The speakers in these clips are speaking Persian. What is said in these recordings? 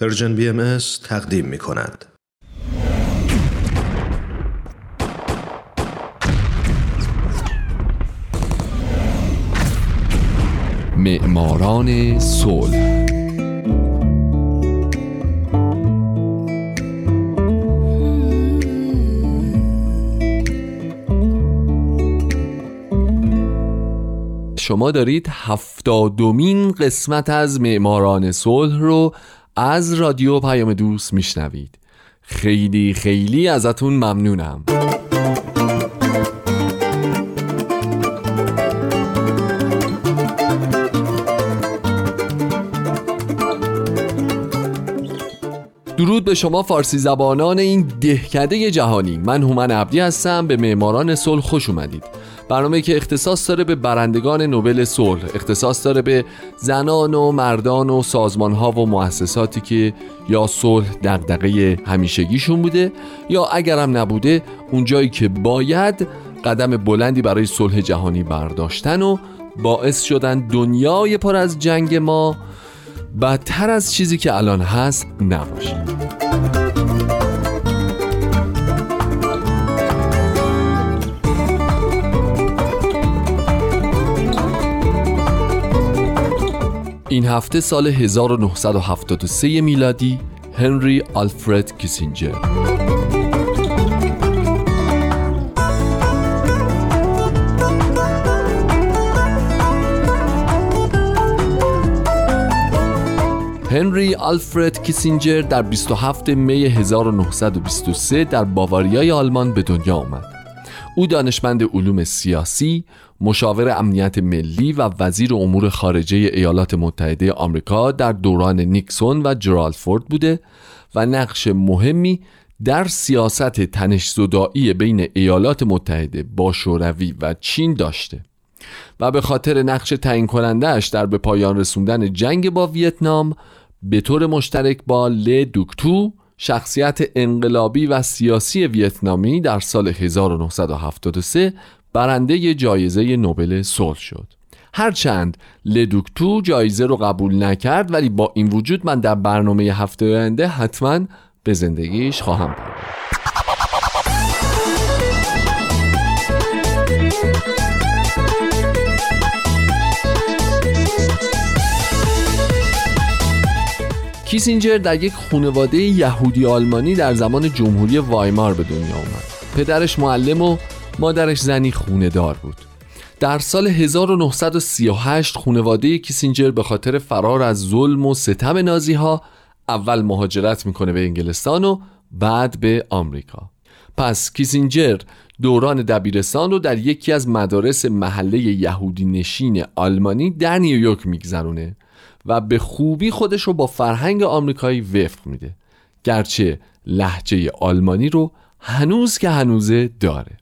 پرژن بی ام تقدیم می کند. معماران صلح شما دارید هفتادمین قسمت از معماران صلح رو از رادیو پیام دوست میشنوید. خیلی خیلی ازتون ممنونم. درود به شما فارسی زبانان این دهکده جهانی. من هومن عبدی هستم. به معماران صلح خوش اومدید. برنامه که اختصاص داره به برندگان نوبل صلح. اختصاص داره به زنان و مردان و سازمان ها و مؤسساتی که یا صلح دغدغه همیشگیشون بوده یا اگرم نبوده اونجایی که باید قدم بلندی برای صلح جهانی برداشتن و باعث شدن دنیای پر از جنگ ما بدتر از چیزی که الان هست نباشه. این هفته سال 1973 میلادی هنری آلفرد کیسینجر. هنری آلفرد کیسینجر در 27 می 1923 در باواریای آلمان به دنیا آمد. او دانشمند علوم سیاسی، مشاور امنیت ملی و وزیر امور خارجه ایالات متحده آمریکا در دوران نیکسون و جرالفورد بوده و نقش مهمی در سیاست تنش زدایی بین ایالات متحده با شوروی و چین داشته و به خاطر نقش تعیین کنندهش در به پایان رسوندن جنگ با ویتنام به طور مشترک با ل دوکتو شخصیت انقلابی و سیاسی ویتنامی در سال 1973 برنده جایزه نوبل صلح شد. هرچند لدوکتو جایزه رو قبول نکرد ولی با این وجود من در برنامه هفته آینده حتما به زندگیش خواهم پرداخت. کیسینجر در یک خانواده یهودی آلمانی در زمان جمهوری وایمار به دنیا آمد. پدرش معلم و مادرش زنی خونه دار بود. در سال 1938 خانواده کیسینجر به خاطر فرار از ظلم و ستم نازی ها اول مهاجرت می‌کنه به انگلستان و بعد به آمریکا. پس کیسینجر دوران دبیرستان رو در یکی از مدارس محله یهودی نشین آلمانی در نیویورک میگذرونه. و به خوبی خودش رو با فرهنگ آمریکایی وفق میده. گرچه لحجه آلمانی رو هنوز که هنوزه داره.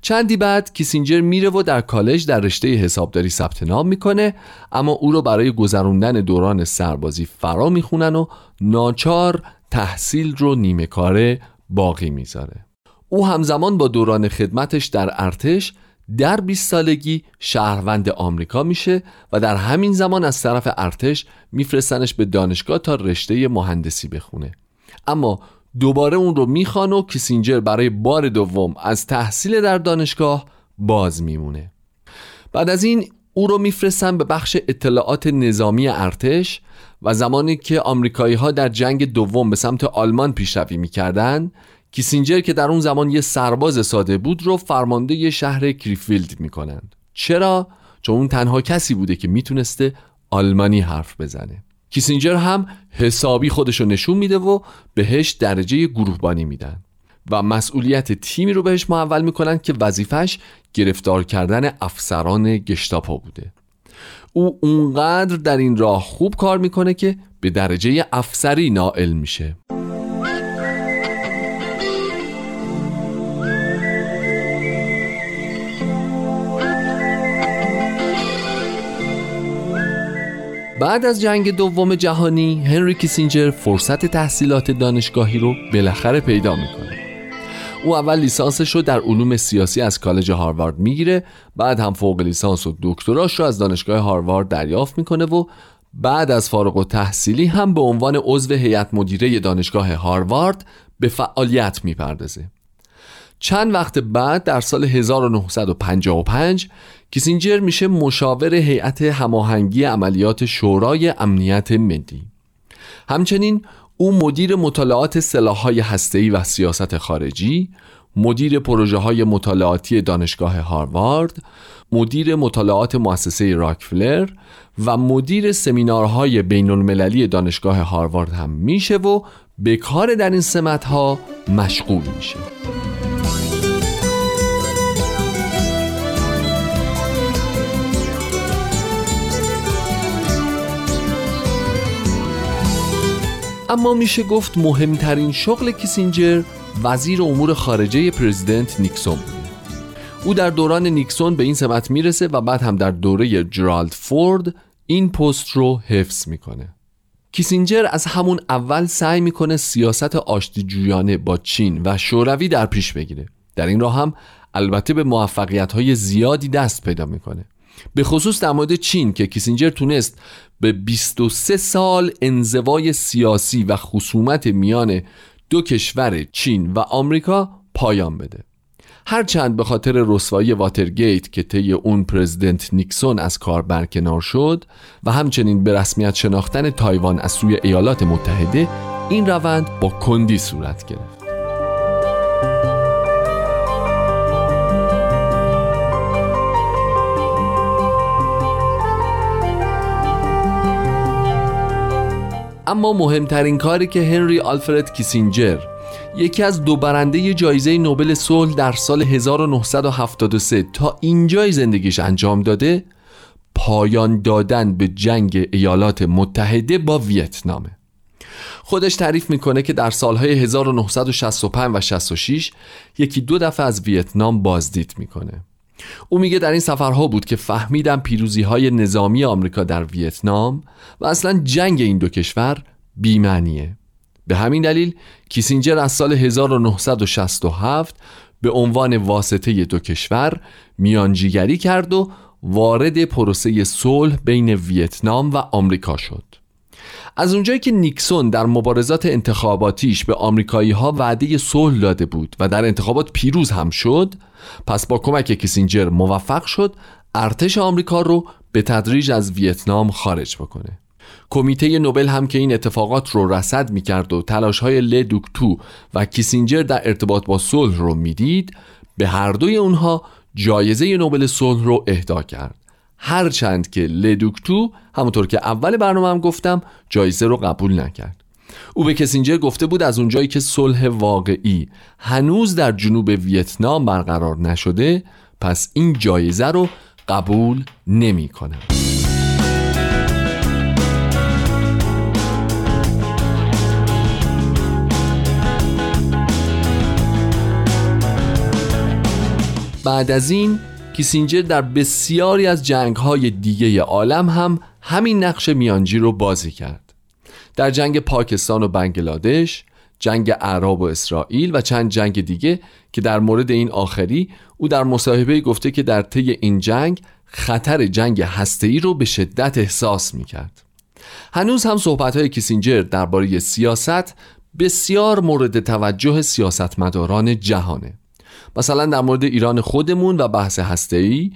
چندی بعد کیسینجر میره و در کالج در رشته حسابداری ثبت نام می‌کنه اما او رو برای گذروندن دوران سربازی فرا می‌خونن و ناچار تحصیل رو نیمه کاره باقی می‌ذاره. او همزمان با دوران خدمتش در ارتش در 20 سالگی شهروند آمریکا میشه و در همین زمان از طرف ارتش میفرستنش به دانشگاه تا رشته مهندسی بخونه. اما دوباره اون رو می‌خوان و کیسینجر برای بار دوم از تحصیل در دانشگاه باز میمونه. بعد از این او رو میفرستن به بخش اطلاعات نظامی ارتش و زمانی که آمریکایی ها در جنگ دوم به سمت آلمان پیشروی می‌کردن کیسینجر که در اون زمان یه سرباز ساده بود رو فرمانده یه شهر کریفیلد می‌کنند. چرا؟ چون اون تنها کسی بوده که می‌تونسته آلمانی حرف بزنه. کیسینجر هم حسابی خودشو نشون میده و بهش درجه گروهبانی میدن و مسئولیت تیمی رو بهش محول می‌کنن که وظیفش گرفتار کردن افسران گشتاپا بوده. او اونقدر در این راه خوب کار می‌کنه که به درجه افسری نائل میشه. بعد از جنگ دوم جهانی هنری کیسینجر فرصت تحصیلات دانشگاهی رو بالاخره پیدا می‌کنه. او اول لیسانسش رو در علوم سیاسی از کالج هاروارد می‌گیره بعد هم فوق لیسانس و دکتراش رو از دانشگاه هاروارد دریافت می‌کنه و بعد از فارغ و تحصیلی هم به عنوان عضو هیئت مدیره دانشگاه هاروارد به فعالیت می‌پردازه. چند وقت بعد در سال 1955 کیسینجر میشه مشاور هیئت هماهنگی عملیات شورای امنیت ملی. همچنین او مدیر مطالعات سلاح‌های هسته‌ای و سیاست خارجی مدیر پروژه های مطالعاتی دانشگاه هاروارد مدیر مطالعات مؤسسه راکفلر و مدیر سمینارهای بین المللی دانشگاه هاروارد هم میشه و به کار در این سمت ها مشغول میشه. اما میشه گفت مهمترین شغل کیسینجر وزیر امور خارجه پرزیدنت نیکسون بود. او در دوران نیکسون به این سمت می‌رسه و بعد هم در دوره جرالد فورد این پست رو حفظ می‌کنه. کیسینجر از همون اول سعی می‌کنه سیاست آشتی جویانه با چین و شوروی در پیش بگیره. در این راه هم البته به موفقیت های زیادی دست پیدا می‌کنه. به خصوص در مورد چین که کیسینجر تونست به 23 سال انزوای سیاسی و خصومت میان دو کشور چین و آمریکا پایان بده. هرچند به خاطر رسوایی واترگیت که طی اون پرزیدنت نیکسون از کار برکنار شد و همچنین به رسمیت شناختن تایوان از سوی ایالات متحده این روند با کندی صورت گرفت. اما مهمترین کاری که هنری آلفرد کیسینجر یکی از دو برنده جایزه نوبل صلح در سال 1973 تا اینجای زندگیش انجام داده پایان دادن به جنگ ایالات متحده با ویتنامه خودش تعریف می‌کنه که در سالهای 1965 و 66 یکی دو دفعه از ویتنام بازدید می‌کنه. او میگه در این سفرها بود که فهمیدم پیروزی های نظامی آمریکا در ویتنام و اصلا جنگ این دو کشور بیمعنیه. به همین دلیل کیسینجر از سال 1967 به عنوان واسطه دو کشور میانجیگری کرد و وارد پروسه صلح بین ویتنام و آمریکا شد. از اونجایی که نیکسون در مبارزات انتخاباتیش به آمریکایی ها وعده صلح داده بود و در انتخابات پیروز هم شد پس با کمک کیسینجر موفق شد ارتش آمریکا رو به تدریج از ویتنام خارج بکنه. کمیته نوبل هم که این اتفاقات رو رصد می‌کرد و تلاش های لدوکتو و کیسینجر در ارتباط با صلح رو می‌دید به هر دوی اونها جایزه نوبل صلح رو اهدا کرد. هرچند که لدوکتو همونطور که اول برنامه هم گفتم جایزه رو قبول نکرد او به کسینجر گفته بود از اونجایی که صلح واقعی هنوز در جنوب ویتنام برقرار نشده پس این جایزه رو قبول نمی کنم. بعد از این کیسینجر در بسیاری از جنگ های دیگه عالم هم همین نقش میانجی رو بازی کرد. در جنگ پاکستان و بنگلادش جنگ عرب و اسرائیل و چند جنگ دیگه که در مورد این آخری او در مصاحبه گفته که در طی این جنگ خطر جنگ هسته‌ای رو به شدت احساس می‌کرد. هنوز هم صحبت های کیسینجر درباره سیاست بسیار مورد توجه سیاستمداران جهانه. مثلا در مورد ایران خودمون و بحث هسته‌ای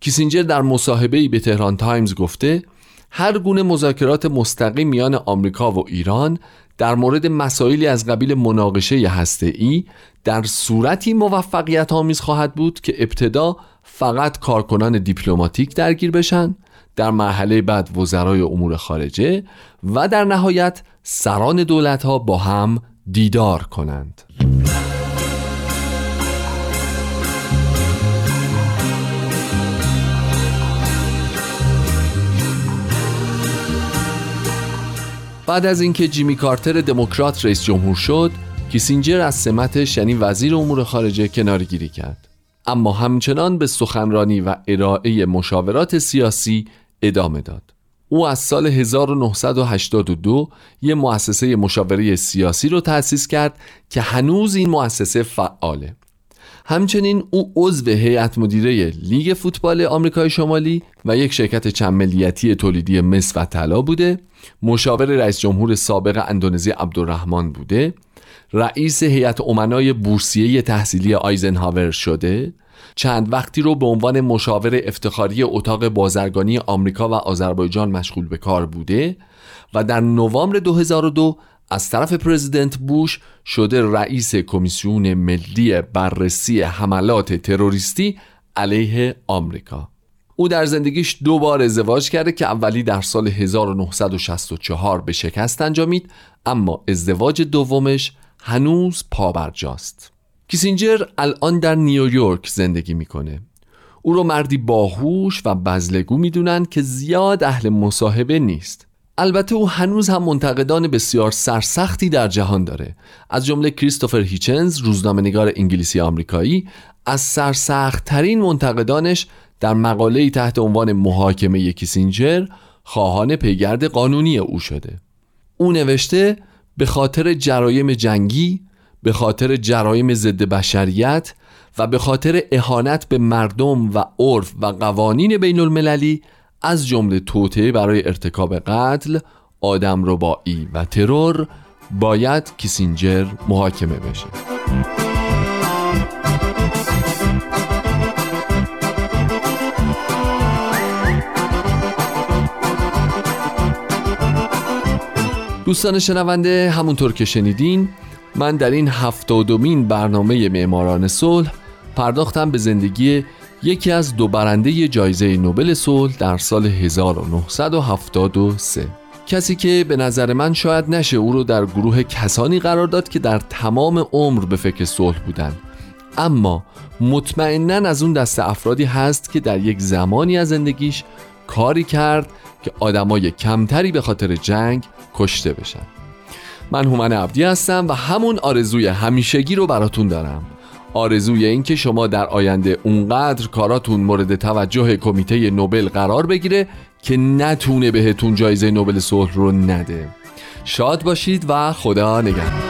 کیسینجر در مصاحبه‌ای به تهران تایمز گفته هر گونه مذاکرات مستقیم میان آمریکا و ایران در مورد مسائلی از قبیل مناقشه هسته‌ای در صورتی موفقیت آمیز خواهد بود که ابتدا فقط کارکنان دیپلماتیک درگیر بشن در مرحله بعد وزرای امور خارجه و در نهایت سران دولت ها با هم دیدار کنند. بعد از اینکه جیمی کارتر دموکرات رئیس جمهور شد کیسینجر از سمتش یعنی وزیر امور خارجه کنارگیری کرد. اما همچنان به سخنرانی و ارائه مشاورات سیاسی ادامه داد. او از سال 1982 یه مؤسسه مشاوره سیاسی رو تأسیس کرد که هنوز این مؤسسه فعاله. همچنین او عضو هیئت مدیره لیگ فوتبال آمریکای شمالی و یک شرکت چند ملیتی تولیدی مس و طلا بوده. مشاور رئیس جمهور سابق اندونزی عبدالرحمن بوده. رئیس هیئت امنای بورسیه تحصیلی آیزنهاور شده. چند وقتی رو به عنوان مشاور افتخاری اتاق بازرگانی آمریکا و آذربایجان مشغول به کار بوده و در نوامبر 2002 از طرف پرزیدنت بوش شده رئیس کمیسیون ملی بررسی حملات تروریستی علیه آمریکا. او در زندگیش دو بار ازدواج کرده که اولی در سال 1964 به شکست انجامید اما ازدواج دومش هنوز پابرجاست. کیسینجر الان در نیویورک زندگی می‌کنه. او رو مردی باهوش و بزلگو می‌دونن که زیاد اهل مصاحبه نیست. البته او هنوز هم منتقدان بسیار سرسختی در جهان داره. از جمله کریستوفر هیچنز روزنامه‌نگار انگلیسی آمریکایی از سرسخت ترین منتقدانش در مقاله تحت عنوان محاکمه کیسینجر خواهان پیگرد قانونی او شده. او نوشته به خاطر جرایم جنگی به خاطر جرایم ضد بشریت و به خاطر اهانت به مردم و عرف و قوانین بین المللی از جمله توطعه برای ارتکاب قتل آدم ربایی و ترور باید کیسینجر محاکمه بشه. دوستان شنونده همونطور که شنیدین من در این هفتادمین برنامه معماران صلح پرداختم به زندگی یکی از دو برنده جایزه نوبل صلح در سال 1973 کسی که به نظر من شاید نشه او رو در گروه کسانی قرار داد که در تمام عمر به فکر صلح بودن. اما مطمئنا از اون دست افرادی هست که در یک زمانی از زندگیش کاری کرد که آدمای کمتری به خاطر جنگ کشته بشن. من هومن عبدی هستم و همون آرزوی همیشگی رو براتون دارم. آرزوی این که شما در آینده اونقدر کاراتون مورد توجه کمیته نوبل قرار بگیره که نتونه بهتون جایزه نوبل صلح رو نده. شاد باشید و خدا نگهدار.